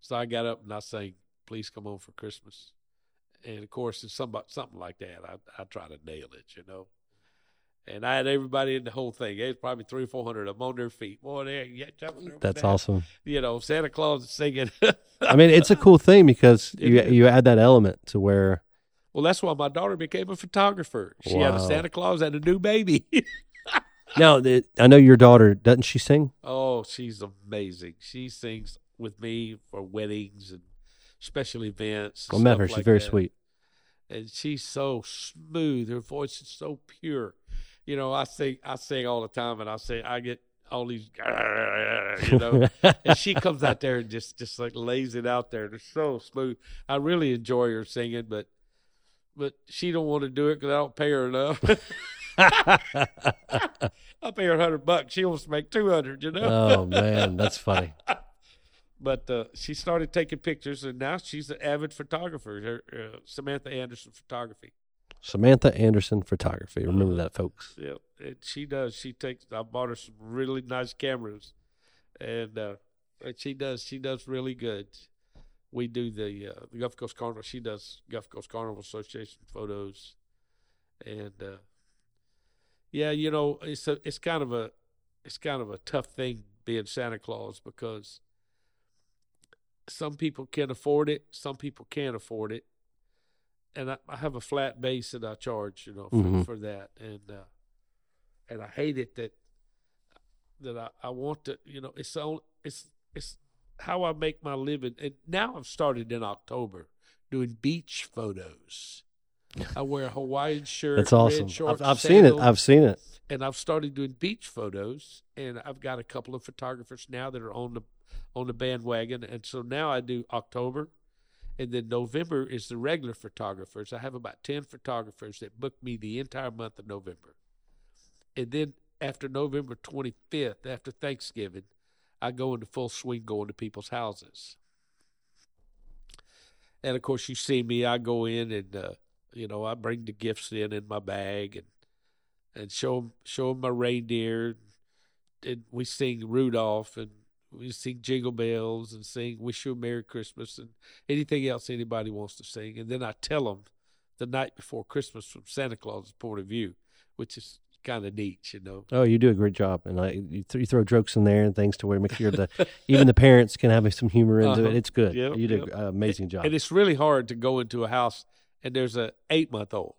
so I got up and I sang "Please Come Home for Christmas," and of course, it's something something like that. I I try to nail it, you know. And I had everybody in the whole thing. There's probably three or four hundred of them on their feet. Boy, they yeah, jumping That's down awesome. you know, Santa Claus is singing. I mean, it's a cool thing because (laughs) It you you add that element to where well, that's why my daughter became a photographer. She had a Santa Claus and a new baby. (laughs) now the, I know your daughter doesn't she sing? oh, she's amazing. She sings with me for weddings and special events. I met her. She's like very that. sweet. and she's so smooth. Her voice is so pure. You know, I sing, I sing all the time, and I say, I get all these, (laughs) you know, and she comes out there and just, just like lays it out there. It's so smooth. I really enjoy her singing, but, but she don't want to do it because I don't pay her enough. (laughs) (laughs) I pay her hundred bucks. She wants to make two hundred. You know. oh man, that's funny. (laughs) But uh, she started taking pictures, and now she's an avid photographer. Her, uh, Samantha Anderson Photography. Samantha Anderson Photography. Remember that, folks. Yeah, and she does. She takes. I bought her some really nice cameras, and uh, and she does. She does really good. We do the uh, the Gulf Coast Carnival. She does Gulf Coast Carnival Association photos, and uh, yeah, you know, it's a it's kind of a it's kind of a tough thing being Santa Claus because some people can't afford it, some people can't afford it, and I, I have a flat base that I charge, you know, for, Mhm. for that, and uh, and I hate it that that I, I want to, you know, it's on it's it's how I make my living, and now I've started in October doing beach photos. I wear a Hawaiian shirt. That's awesome. I've, I've seen it. I've seen it. and I've started doing beach photos, and I've got a couple of photographers now that are on the on the bandwagon, and so now I do October, and then November is the regular photographers. I have about ten photographers that book me the entire month of November, and then after November twenty fifth, after Thanksgiving, I go into full swing going to people's houses. And of course, you see me. I go in and uh, you know I bring the gifts in in my bag and and show 'em show 'em my reindeer, and we sing Rudolph and we sing Jingle Bells and sing Wish You a Merry Christmas and anything else anybody wants to sing, and then I tell them the night before Christmas from Santa Claus's point of view, which is kind of neat, you know. Oh, you do a great job, and I, you, th- you throw jokes in there and things to where make sure the even the parents can have some humor into Uh-huh. it. It's good. Yep, you did yep. an amazing job. And it's really hard to go into a house and there's a eight month old.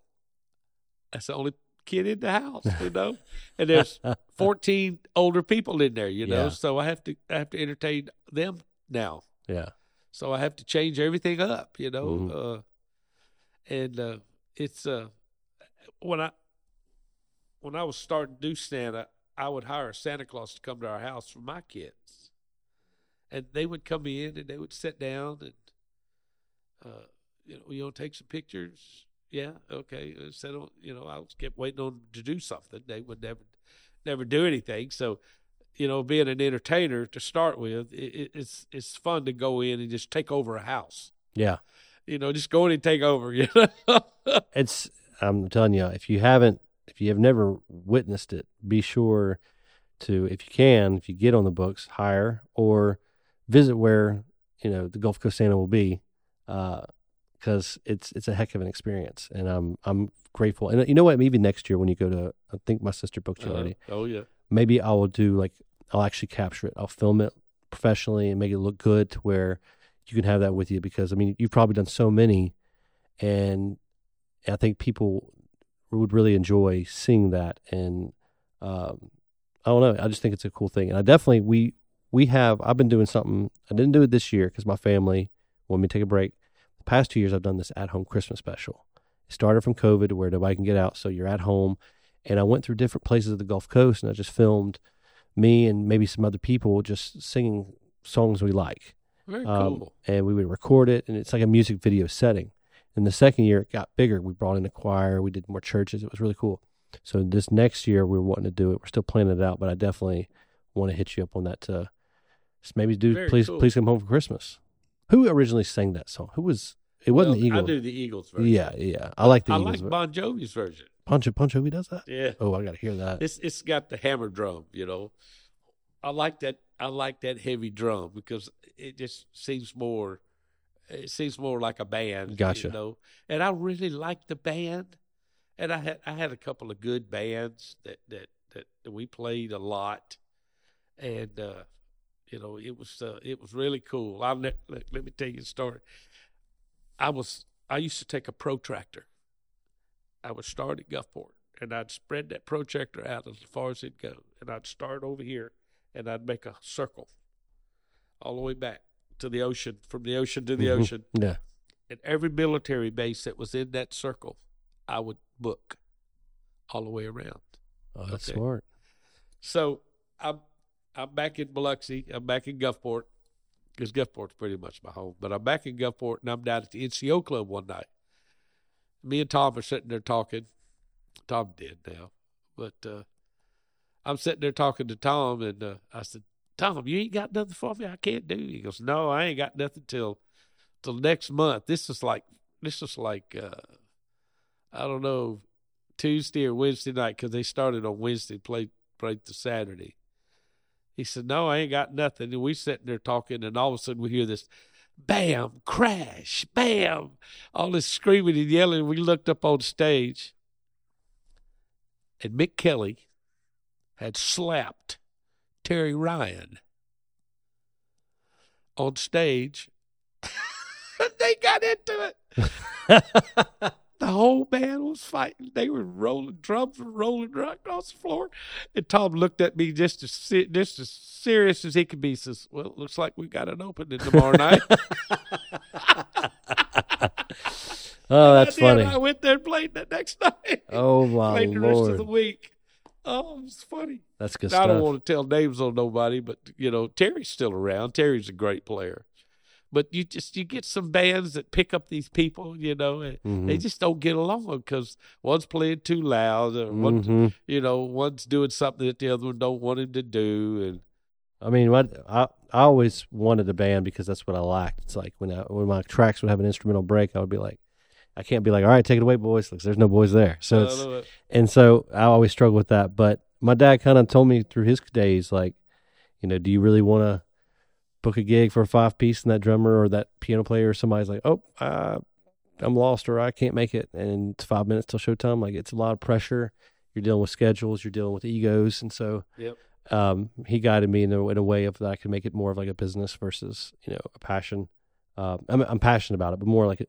That's the only kid in the house, you know. (laughs) and there's fourteen older people in there, you know. Yeah. So I have to I have to entertain them now. yeah. So I have to change everything up, you know. Mhm. Uh, and uh, it's uh, when I when I was starting to do Santa, I would hire Santa Claus to come to our house for my kids, and they would come in and they would sit down and uh, you know, you take some pictures? Yeah, okay. Uh, Set on, you know, I was kept waiting on them to do something. They would never never do anything. So you know, being an entertainer to start with, it, it, it's it's fun to go in and just take over a house. Yeah. You know, just go in and take over. (laughs) You know, It's I'm telling you, if you haven't If you have never witnessed it, be sure to, if you can, if you get on the books, hire or visit where you know the Gulf Coast Santa will be, because it's it's a heck of an experience, and I'm I'm grateful. And you know what? Maybe next year when you go to, I think my sister booked you Uh-huh. already. Oh yeah. Maybe I will do like I'll actually capture it. I'll film it professionally and make it look good to where you can have that with you. Because I mean, you've probably done so many, and I think people would really enjoy seeing that. And um, I don't know. I just think it's a cool thing. And I definitely we we have. I've been doing something. I didn't do it this year because my family wanted me to take a break. The past two years, I've done this at home Christmas special. It started from COVID, to where nobody can get out, so you're at home. And I went through different places of the Gulf Coast, and I just filmed me and maybe some other people just singing songs we like. Very Um, cool. and we would record it, and it's like a music video setting. And the second year, it got bigger. We brought in a choir, we did more churches. It was really cool. So this next year, we're wanting to do it. We're still planning it out, but I definitely want to hit you up on that uh, to maybe do. Very please, cool. please come home for Christmas. Who originally sang that song? Who was? It wasn't Well, the Eagles. I do the Eagles version. Yeah, yeah. I like the I Eagles. like Bon Jovi's version. Poncho Poncho, he does that. Yeah. Oh, I got to hear that. It's it's got the hammer drum, you know. I like that. I like that heavy drum because it just seems more. It seems more like a band, Gotcha. You know, and I really liked the band, and I had I had a couple of good bands that that that, that we played a lot, and uh, you know it was uh, it was really cool. I'll let, let let me tell you a story. I was I used to take a protractor. I would start at Gulfport and I'd spread that protractor out as far as it'd go. And I'd start over here and I'd make a circle all the way back to the ocean, from the ocean to the Mhm. ocean. Yeah. And every military base that was in that circle, I would book all the way around. Oh, that's Okay. smart. So I'm I'm back in Biloxi. I'm back in Gulfport because Gulfport's pretty much my home. But I'm back in Gulfport and I'm down at the NCO club one night. Me and Tom are sitting there talking. Tom dead now, but uh, I'm sitting there talking to Tom, and uh, I said, "Tom, you ain't got nothing for me. I can't do." He goes, "No, I ain't got nothing till till next month. This is like this is like uh, I don't know Tuesday or Wednesday night because they started on Wednesday, played played the Saturday." He said, "No, I ain't got nothing." And we sitting there talking, and all of a sudden we hear this, bam, crash, bam, all this screaming and yelling. We looked up on stage, and Mick Kelly had slapped Terry Ryan on stage. (laughs) they got into it. (laughs) The whole band was fighting. They were rolling drums, were rolling right across the floor. And Tom looked at me just as just as serious as he could be. Says, "Well, it looks like we got an opening tomorrow night." (laughs) oh, that's And then funny. I went there and played that next night. Oh my played the rest of the lord, week. Oh, it's funny. that's good I stuff. don't want to tell names on nobody, but you know Terry's still around. Terry's a great player, but you just you get some bands that pick up these people, you know, and they Mhm. just don't get along because one's playing too loud, or one, Mhm. you know, one's doing something that the other one don't want him to do, and I mean, what I I always wanted a band because that's what I liked. It's like when I, when my tracks would have an instrumental break, I would be like, I can't be like, all right, take it away, boys, because there's no boys there. So it's it. and so I always struggle with that. But my dad kind of told me through his days, like, you know, do you really want to book a gig for a five piece and that drummer or that piano player or somebody's like, oh, uh, I'm lost or I can't make it, and it's five minutes till showtime. Like it's a lot of pressure. You're dealing with schedules. You're dealing with egos, and so Yep. um, he guided me in a, in a way of that I could make it more of like a business versus you know a passion. Um, I'm I'm passionate about it, but more like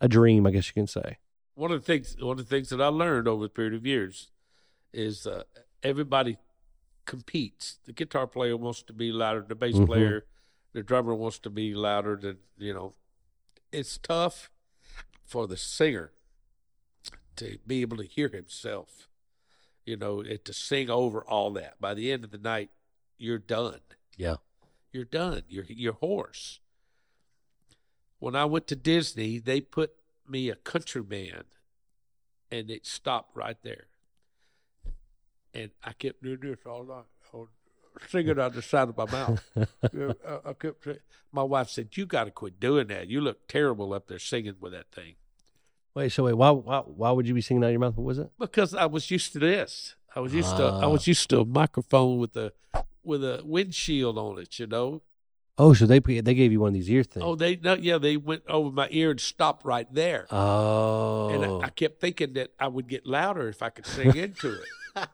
a, a dream, I guess you can say. one of the things one of the things that I learned over the period of years is uh, everybody competes. The guitar player wants to be louder than the bass Mhm. player. The drummer wants to be louder than you know. It's tough for the singer to be able to hear himself, you know, and to sing over all that. By the end of the night, you're done. Yeah. You're done. You're you're hoarse. When I went to Disney, they put me a country band, and it stopped right there. And I kept doing this all night, was singing out the side of my mouth. (laughs) I, I kept saying, my wife said, "You got to quit doing that. You look terrible up there singing with that thing." Wait, so wait, why why why would you be singing out of your mouth? What was it? because I was used to this. I was used to I Ah. was used to a microphone with a with a windshield on it, you know. Oh, so they they gave you one of these ear things. Oh, they no, yeah, they went over my ear and stopped right there. Oh. And I, I kept thinking that I would get louder if I could sing into it. (laughs)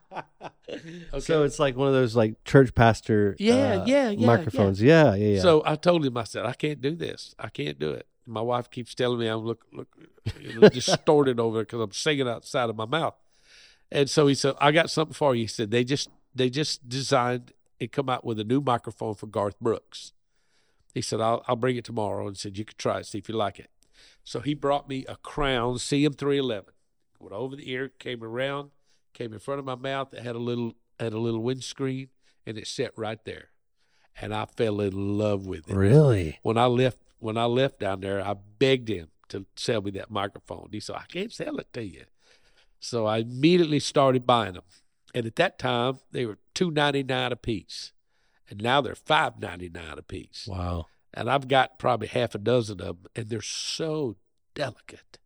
Okay. So it's like one of those like church pastor Yeah, uh, yeah, yeah, microphones. Yeah, yeah, yeah. So I told him, I said, I can't do this. I can't do it. My wife keeps telling me I'm look look distorted (laughs) over because I'm singing outside of my mouth. And so he said, I got something for you. He said they just they just designed and come out with a new microphone for Garth Brooks. He said, I'll I'll bring it tomorrow and said you could try it, see if you like it. So he brought me a Crown CM311. Went over the ear, came around, came in front of my mouth. It had a little had a little windscreen and it sat right there. And I fell in love with it really? when I left when I left down there, I begged him to sell me that microphone. He said, I can't sell it to you. So I immediately started buying them. And at that time they were two ninety nine a piece. And now they're five ninety nine a piece. Wow. And I've got probably half a dozen of them, and they're so delicate.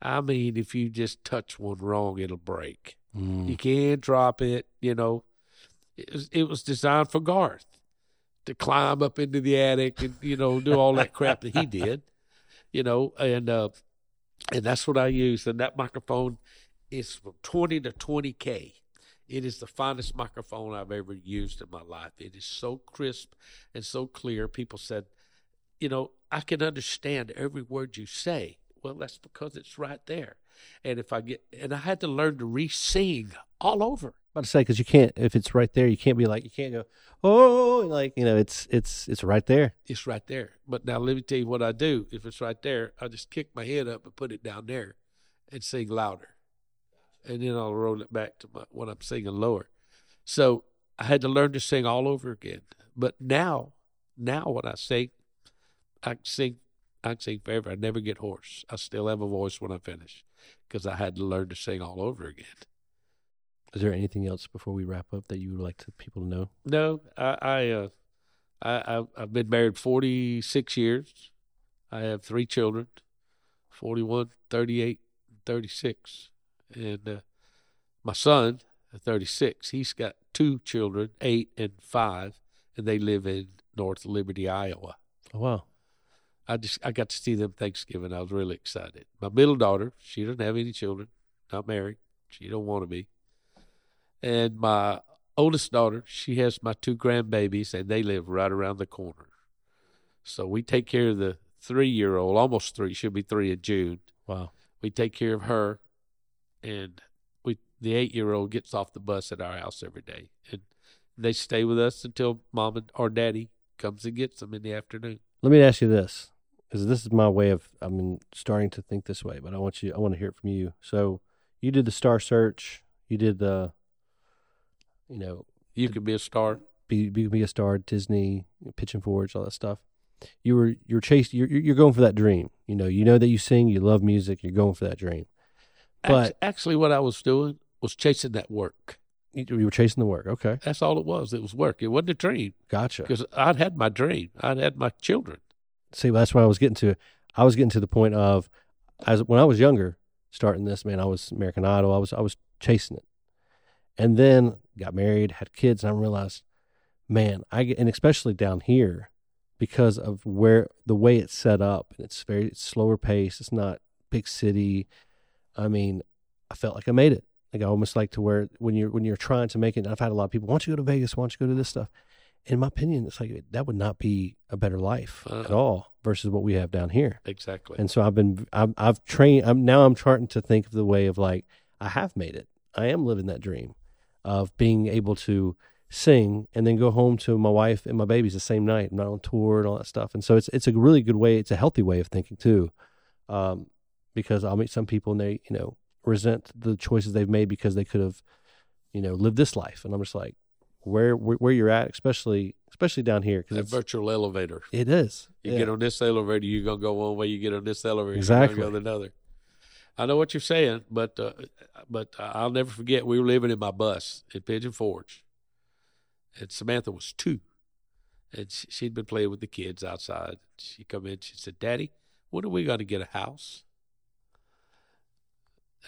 I mean, if you just touch one wrong, it'll break. Mm. You can't drop it. You know, it was, it was designed for Garth to climb up into the attic and you know do all that crap that he did. You know, and uh, and that's what I use. And that microphone is from twenty to twenty k. It is the finest microphone I've ever used in my life. It is so crisp and so clear. People said, you know, I can understand every word you say. Well, that's because it's right there. And if I get, and I had to learn to re-sing all over. about to say because you can't if it's right there, you can't be like you can't go oh like you know it's it's it's right there. It's right there. But now let me tell you what I do. If it's right there, I just kick my head up and put it down there and sing louder. And then I'll roll it back to my, when I'm singing lower. So I had to learn to sing all over again. But now, now when I sing, I can sing, I can sing forever. I never get hoarse. I still have a voice when I finish because I had to learn to sing all over again. Is there anything else before we wrap up that you would like to people to know? No, I, I, uh, I, I, I've been married 46 years. I have three children, 41, 38, 36. And uh, my son, at 36, he's got two children, eight and five, and they live in North Liberty, Iowa. Oh wow. I just I got to see them Thanksgiving. I was really excited. My middle daughter, she doesn't have any children, not married. She don't want to be. And my oldest daughter, she has my two grandbabies, and they live right around the corner. So we take care of the three year old, almost three. She'll be three in June. Wow. We take care of her, and we the eight year old gets off the bus at our house every day, and they stay with us until mom and or daddy comes and gets them in the afternoon. Let me ask you this, because this is my way of I mean starting to think this way, but I want you I want to hear it from you. So you did the star search, you did the, you know, You could be a star. be be, be a star, Disney, Pigeon Forge, all that stuff. You were you're chasing you're you're going for that dream. You know, you know that you sing, you love music, you're going for that dream. But- actually, what I was doing was chasing that work. You, you were chasing the work. Okay, That's all it was. It was work. It wasn't a dream gotcha. because I'd had my dream. I'd had my children. See, that's what I was getting to. I was getting to the point of, as when I was younger, starting this, man, I was American Idol. I was I was chasing it, and then got married, had kids, and I realized, man, I get, and especially down here, because of where the way it's set up, and it's very it's slower pace. It's not big city. I mean, I felt like I made it. Like I almost like to where when you're when you're trying to make it. And I've had a lot of people. Why don't you go to Vegas? Why don't you go to this stuff? In my opinion, it's like that would not be a better life at Uh-uh. all versus what we have down here. Exactly. And so I've been, I've, I've trained, I'm now I'm starting to think of the way of like, I have made it. I am living that dream of being able to sing and then go home to my wife and my babies the same night. I'm not on tour and all that stuff. And so it's, it's a really good way. It's a healthy way of thinking too. Um, because I'll meet some people and they, you know, resent the choices they've made because they could have, you know, lived this life. And I'm just like, where, where, where you're at, especially, especially down here. Cause that it's, virtual elevator. it is. You Yeah. get on this elevator, you're gonna go one way. You get on this elevator, Exactly. you're gonna go another. I know what you're saying, but uh, but I'll never forget. We were living in my bus in Pigeon Forge, and Samantha was two, and she, she'd been playing with the kids outside. She come in, she said, "Daddy, when are we going to get a house?"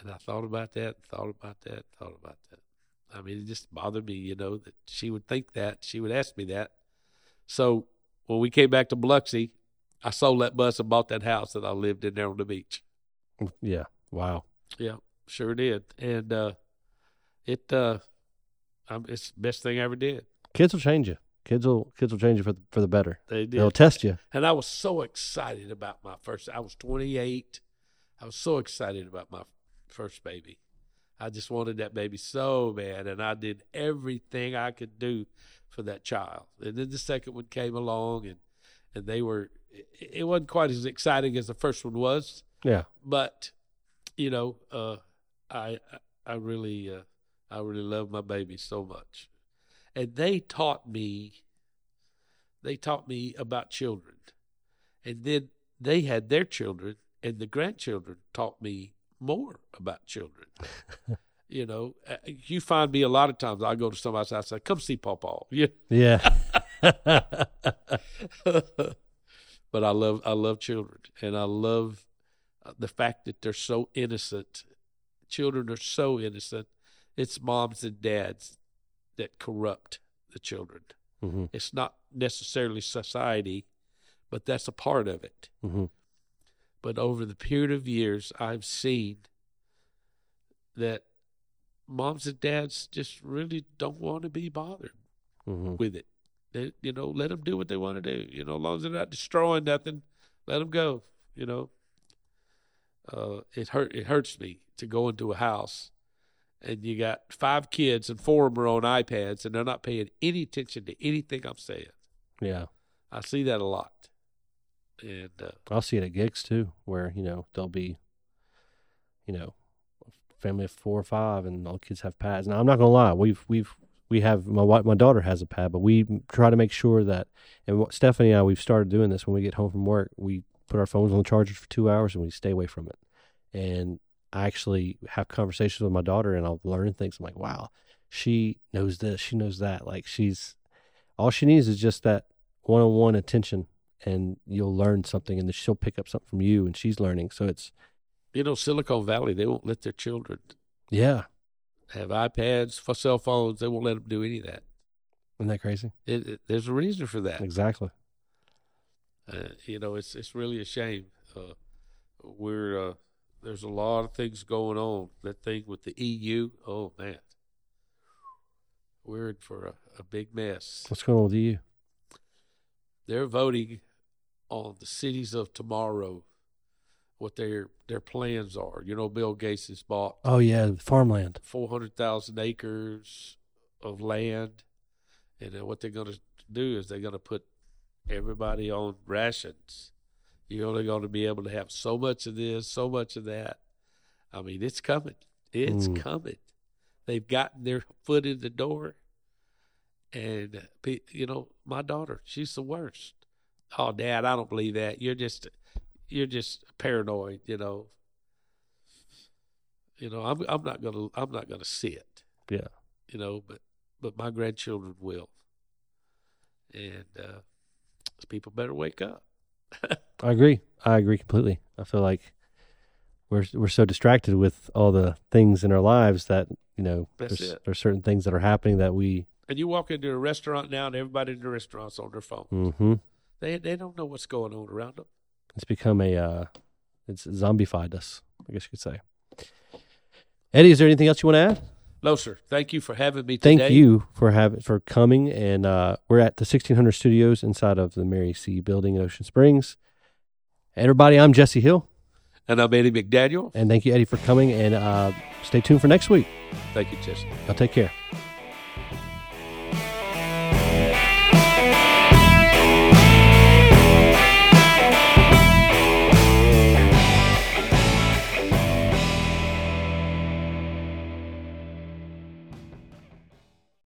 And I thought about that, thought about that, thought about that. I mean, it just bothered me, you know, that she would think that. She would ask me that. So when we came back to Biloxi, I sold that bus and bought that house that I lived in there on the beach. Yeah. Wow. Yeah, sure did. And uh, it uh, um, it's the best thing I ever did. Kids will change you. Kids will kids will change you for the, for the better. They did. They'll test you. And I was so excited about my first. I was 28. I was so excited about my first baby. I just wanted that baby so bad, and I did everything I could do for that child. And then the second one came along, and and they were. It, it wasn't quite as exciting as the first one was, Yeah. but you know, uh, I I really uh, I really love my baby so much, and they taught me. They taught me about children, and then they had their children, and the grandchildren taught me more about children. (laughs) you know, uh, you find me a lot of times. I go to somebody's house, I say, "Come see Pawpaw." (laughs) Yeah, Yeah. (laughs) but I love I love children, and I love uh, the fact that they're so innocent. Children are so innocent. It's moms and dads that corrupt the children. hmm It's not necessarily society, but that's a part of it. hmm But over the period of years, I've seen that moms and dads just really don't want to be bothered hmm with it. They, you know, let them do what they want to do. You know, as long as they're not destroying nothing, let them go. You know, uh, it hurt. It hurts me to go into a house and you got five kids and four of them are on iPads and they're not paying any attention to anything I'm saying. Yeah. I see that a lot, and uh, I'll see it at gigs too, where you know there'll be, you know, family of four or five, and all the kids have pads. Now I'm not gonna lie, we've we've we have my wife, my daughter has a pad, but we try to make sure that, and Stephanie and I we've started doing this when we get home from work, we put our phones on the charger for two hours and we stay away from it, and I actually have conversations with my daughter and I'll learn things. I'm like, wow, she knows this, she knows that. Like she's all she needs is just that one on one attention and you'll learn something and she'll pick up something from you and she's learning. So it's you know, Silicon Valley, they won't let their children yeah. have iPads for cell phones. They won't let them do any of that. Isn't that crazy? It, it, there's a reason for that. Exactly. Uh, you know, it's it's really a shame. Uh, we're uh, there's a lot of things going on. That thing with the EU, oh man, we're in for a, a big mess. What's going on with you? They're voting on the cities of tomorrow, what their their plans are. You know, Bill Gates has bought Oh yeah, farmland. four hundred thousand acres of land, and then what they're going to do is they're going to put everybody on rations. You're only going to be able to have so much of this, so much of that. I mean, it's coming. It's Mm. coming. They've gotten their foot in the door, and you know, my daughter, she's the worst. Oh, Dad, I don't believe that. You're just, you're just paranoid. You know. You know, I'm I'm not gonna I'm not gonna see it Yeah. you know, but but my grandchildren will, and uh, people better wake up. (laughs) I agree. I agree completely. I feel like we're we're so distracted with all the things in our lives that you know there's there's certain things that are happening that we. And you walk into a restaurant now, and everybody in the restaurant's on their phone. hmm They they don't know what's going on around them. It's become a. Uh, it's zombified us. I guess you could say. Eddie, is there anything else you want to add? No, sir. Thank you for having me today. Thank you for having for coming, and uh, we're at the 1600 Studios inside of the Mary C. Building in Ocean Springs. Everybody, I'm Jesse Hill, And I'm Eddie McDaniel. and thank you, Eddie, for coming. And uh, stay tuned for next week. Thank you, Jesse. I'll take care.